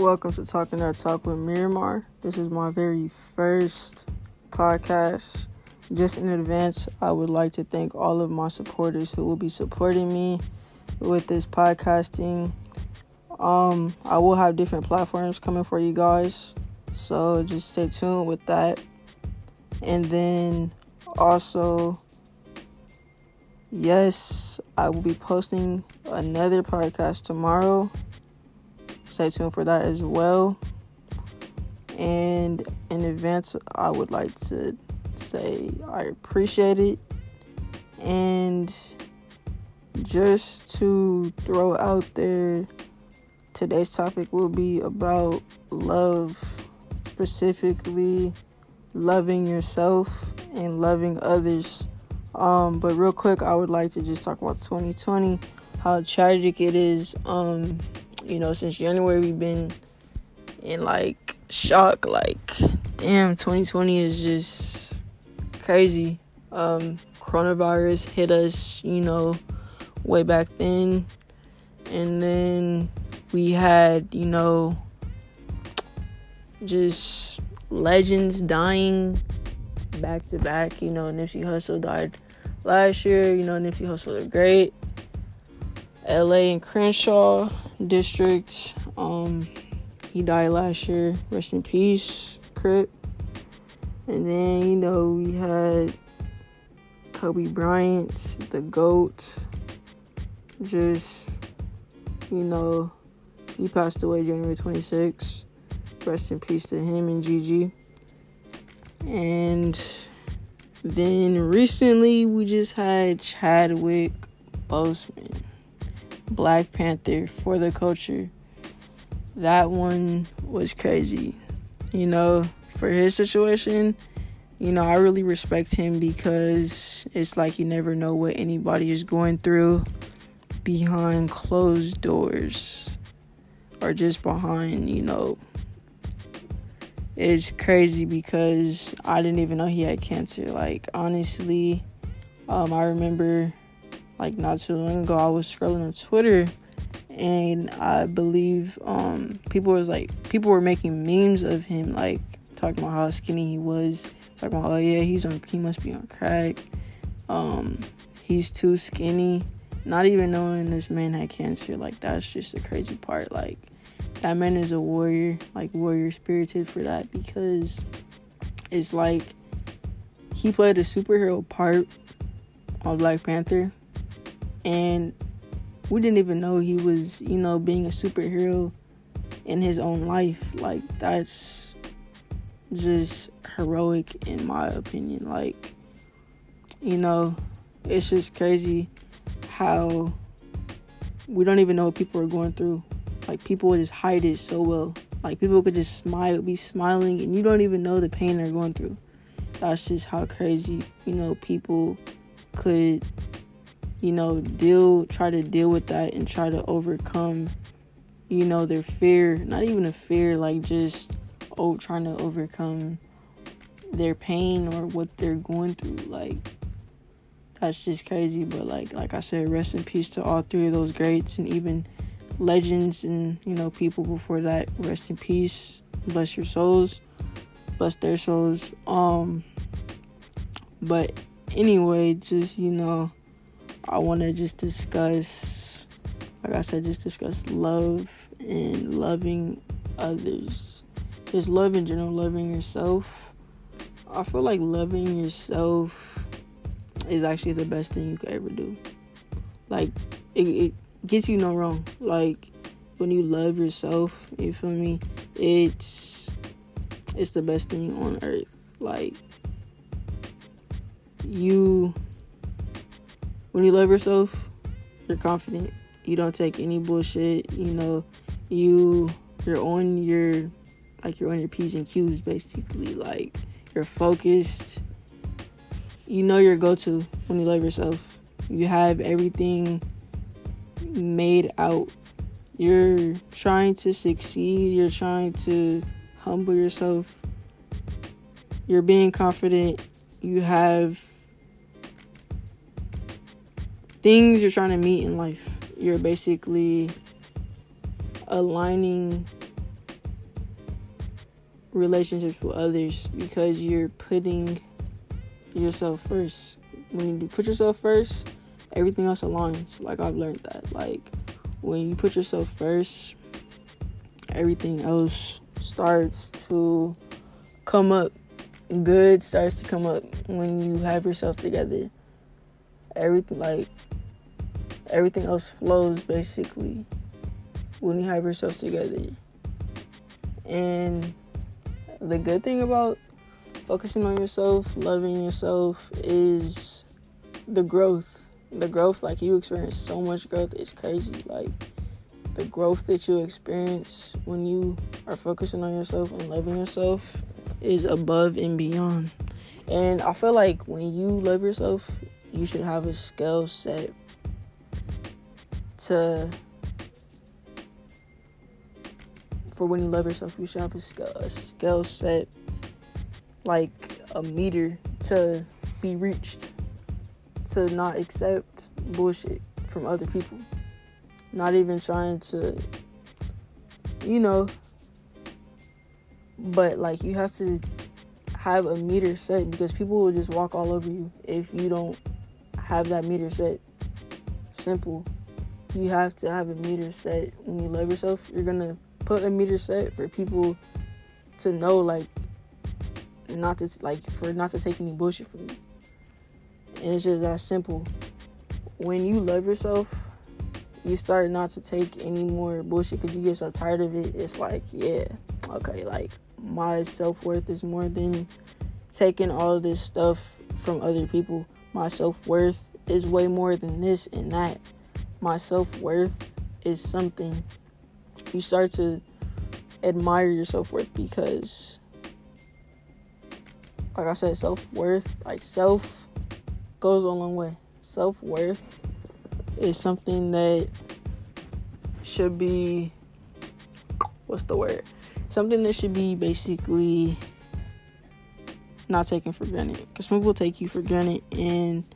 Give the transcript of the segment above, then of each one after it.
Welcome to Talking That Talk with Miramar. This is my very first podcast. Just in advance, I would like to thank all of my supporters who will be supporting me with this podcasting. Um, I will have different platforms coming for you guys, so just stay tuned with that. And then also, yes, I will be posting another podcast tomorrow. Stay tuned for that as well. And in advance, I would like to say I appreciate it. And just to throw out there, today's topic will be about love, specifically loving yourself and loving others. Um, but real quick, I would like to just talk about 2020, how tragic it is. Um, you know, since January we've been in like shock. Like, damn, 2020 is just crazy. Um, coronavirus hit us, you know, way back then, and then we had, you know, just legends dying back to back. You know, Nipsey Hussle died last year. You know, Nipsey Hussle is great. LA and Crenshaw district. Um, he died last year. Rest in peace, Crip. And then you know we had Kobe Bryant, the goat. Just you know, he passed away January 26th. Rest in peace to him and Gigi. And then recently we just had Chadwick Boseman. Black Panther for the culture. That one was crazy. You know, for his situation, you know, I really respect him because it's like you never know what anybody is going through behind closed doors or just behind, you know. It's crazy because I didn't even know he had cancer. Like, honestly, um, I remember like not too long ago, I was scrolling on Twitter and I believe um, people was like people were making memes of him, like talking about how skinny he was, talking about oh yeah he's on he must be on crack, um, he's too skinny. Not even knowing this man had cancer, like that's just the crazy part. Like that man is a warrior, like warrior spirited for that because it's like he played a superhero part on Black Panther and we didn't even know he was, you know, being a superhero in his own life. Like that's just heroic in my opinion. Like, you know, it's just crazy how we don't even know what people are going through. Like people would just hide it so well. Like people could just smile, be smiling, and you don't even know the pain they're going through. That's just how crazy, you know, people could you know, deal, try to deal with that and try to overcome, you know, their fear. Not even a fear, like just, oh, trying to overcome their pain or what they're going through. Like, that's just crazy. But like, like I said, rest in peace to all three of those greats and even legends and you know people before that. Rest in peace. Bless your souls. Bless their souls. Um. But anyway, just you know I want to just discuss, like I said, just discuss love and loving others. Just love in general, loving yourself. I feel like loving yourself is actually the best thing you could ever do. Like, it, it gets you no wrong. Like, when you love yourself, you feel me? It's it's the best thing on earth. Like you when you love yourself, you're confident. You don't take any bullshit. You know, you you're on your like you're on your p's and q's basically. Like you're focused. You know your go-to when you love yourself. You have everything made out. You're trying to succeed. You're trying to humble yourself. You're being confident. You have things you're trying to meet in life. You're basically aligning relationships with others because you're putting yourself first. When you put yourself first, everything else aligns. Like I've learned that. Like when you put yourself first, everything else starts to come up. Good starts to come up when you have yourself together. Everything like everything else flows basically when you have yourself together. And the good thing about focusing on yourself, loving yourself is the growth. The growth, like you experience so much growth, it's crazy. Like the growth that you experience when you are focusing on yourself and loving yourself is above and beyond. And I feel like when you love yourself, you should have a skill set to for when you love yourself, you should have a scale, a scale set like a meter to be reached to not accept bullshit from other people. Not even trying to, you know, but like you have to have a meter set because people will just walk all over you if you don't have that meter set. Simple. You have to have a meter set when you love yourself. You're gonna put a meter set for people to know like not to like for not to take any bullshit from you. And it's just that simple. When you love yourself, you start not to take any more bullshit because you get so tired of it. It's like, yeah, okay, like my self worth is more than taking all this stuff from other people. My self worth is way more than this and that. My self worth is something you start to admire your self worth because, like I said, self worth, like self, goes a long way. Self worth is something that should be, what's the word? Something that should be basically not taken for granted. Because people take you for granted, and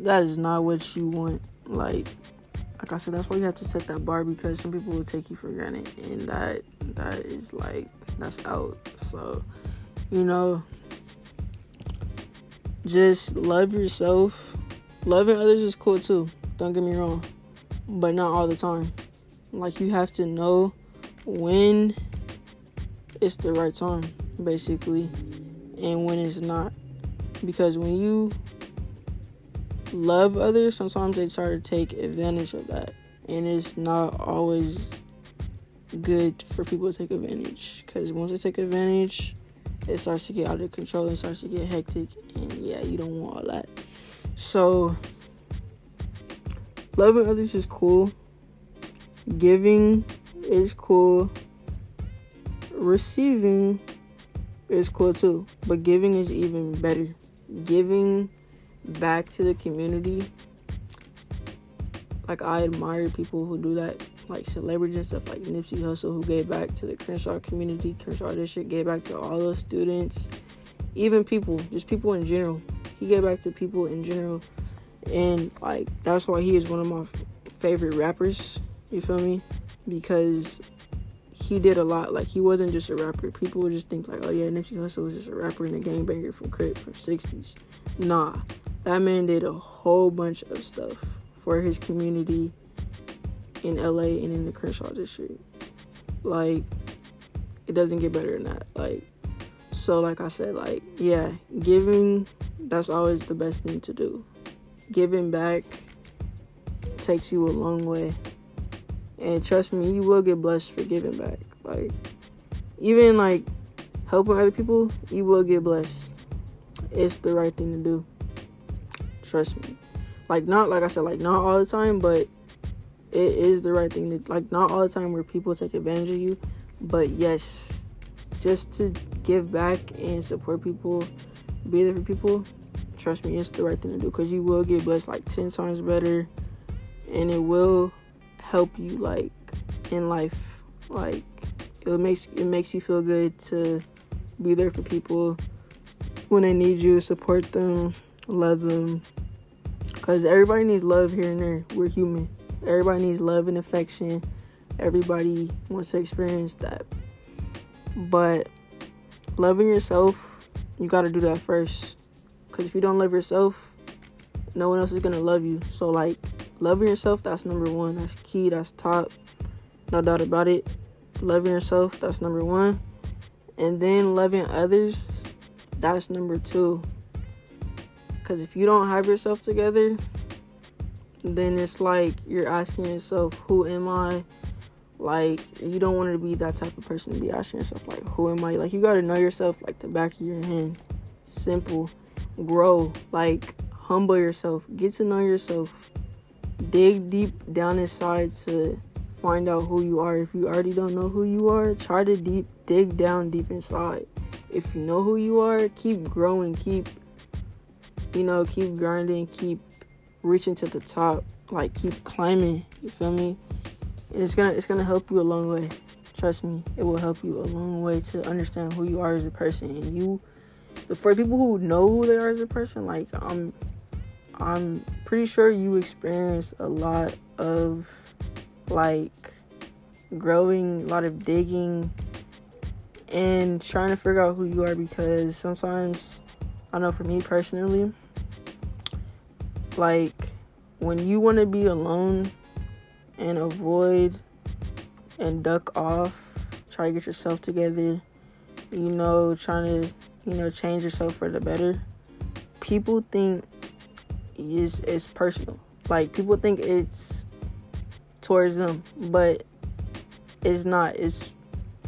that is not what you want. Like, like I said, that's why you have to set that bar because some people will take you for granted, and that that is like that's out. So, you know, just love yourself. Loving others is cool too. Don't get me wrong, but not all the time. Like you have to know when it's the right time, basically, and when it's not. Because when you love others, sometimes they try to take advantage of that. And it's not always good for people to take advantage. Because once they take advantage, it starts to get out of control and starts to get hectic. And yeah, you don't want all that. So, loving others is cool. Giving is cool. Receiving is cool too. But giving is even better. Giving back to the community. Like I admire people who do that, like celebrities and stuff like Nipsey Hussle who gave back to the Crenshaw community, Crenshaw district, gave back to all those students, even people, just people in general. He gave back to people in general. And like that's why he is one of my favorite rappers. You feel me? Because he did a lot. Like he wasn't just a rapper. People would just think like, oh yeah, Nipsey Hussle was just a rapper and a gangbanger from Crip from '60s. Nah, that man did a whole bunch of stuff for his community in LA and in the Crenshaw district. Like, it doesn't get better than that. Like, so like I said, like, yeah, giving that's always the best thing to do. Giving back takes you a long way. And trust me, you will get blessed for giving back. Like, even like helping other people, you will get blessed. It's the right thing to do. Trust me. Like not like I said, like not all the time, but it is the right thing to like not all the time where people take advantage of you. But yes, just to give back and support people, be there for people, trust me, it's the right thing to do because you will get blessed like 10 times better and it will help you like in life. Like it makes it makes you feel good to be there for people when they need you, support them, love them. Because everybody needs love here and there. We're human. Everybody needs love and affection. Everybody wants to experience that. But loving yourself, you got to do that first. Because if you don't love yourself, no one else is to love you. So, like, loving yourself, that's number one. That's key. That's top. No doubt about it. Loving yourself, that's number one. And then loving others, that's number two. Because if you don't have yourself together, then it's like you're asking yourself, who am I? Like, you don't want to be that type of person to be asking yourself, like, who am I? Like, you got to know yourself like the back of your hand. Simple. Grow. Like, humble yourself. Get to know yourself. Dig deep down inside to find out who you are. If you already don't know who you are, try to deep dig down deep inside. If you know who you are, keep growing, keep you know, keep grinding, keep reaching to the top, like keep climbing, you feel me? And it's gonna it's gonna help you a long way. Trust me, it will help you a long way to understand who you are as a person. And you for people who know who they are as a person, like I'm I'm pretty sure you experience a lot of like growing, a lot of digging, and trying to figure out who you are because sometimes, I know for me personally, like when you want to be alone and avoid and duck off, try to get yourself together, you know, trying to, you know, change yourself for the better. People think is it's personal. Like people think it's towards them, but it's not. It's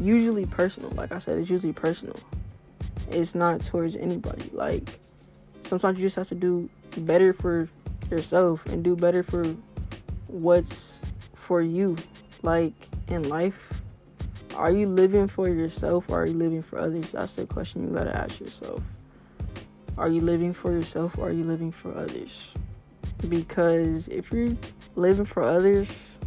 usually personal. Like I said, it's usually personal. It's not towards anybody. Like sometimes you just have to do better for yourself and do better for what's for you. Like in life, are you living for yourself or are you living for others? That's the question you gotta ask yourself. Are you living for yourself or are you living for others? Because if you're living for others,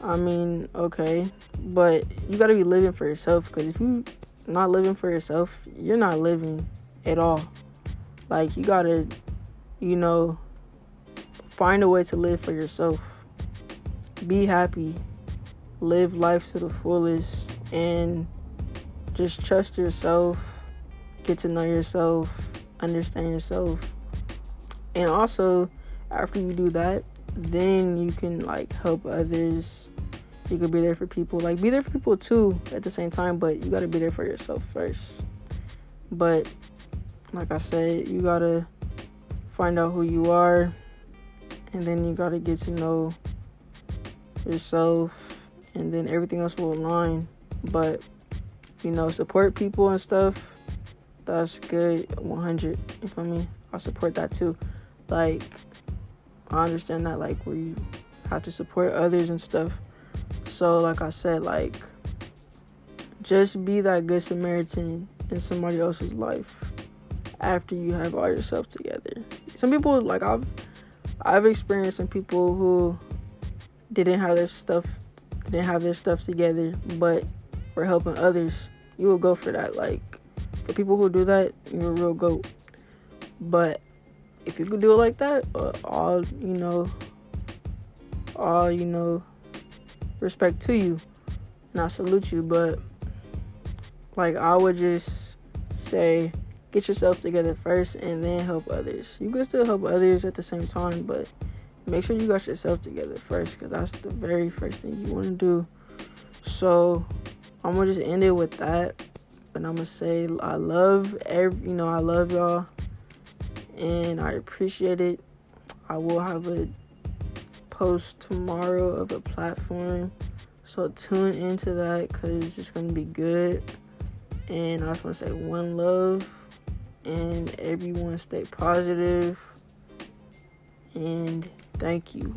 I mean, okay, but you gotta be living for yourself because if you're not living for yourself, you're not living at all. Like you gotta, you know, find a way to live for yourself. Be happy, live life to the fullest, and just trust yourself. Get to know yourself, understand yourself, and also after you do that, then you can like help others. You could be there for people like be there for people too at the same time but you got to be there for yourself first. But like i said you got to find out who you are and then you got to get to know yourself and then everything else will align. But you know support people and stuff that's good 100 you feel me i support that too like i understand that like where you have to support others and stuff so, like I said, like, just be that good Samaritan in somebody else's life after you have all yourself together. Some people, like, I've, I've experienced some people who didn't have their stuff, didn't have their stuff together, but were helping others. You will go for that. Like, for people who do that, you're a real goat. But if you could do it like that, uh, all you know, all you know, respect to you and I salute you, but like I would just say get yourself together first and then help others. You can still help others at the same time, but make sure you got yourself together first because that's the very first thing you want to do. So I'm gonna just end it with that. But I'm gonna say I love every you know, I love y'all and I appreciate it. I will have a post tomorrow of a platform. So tune into that because it's to be good. And I just want to say one love and everyone stay. And thank you.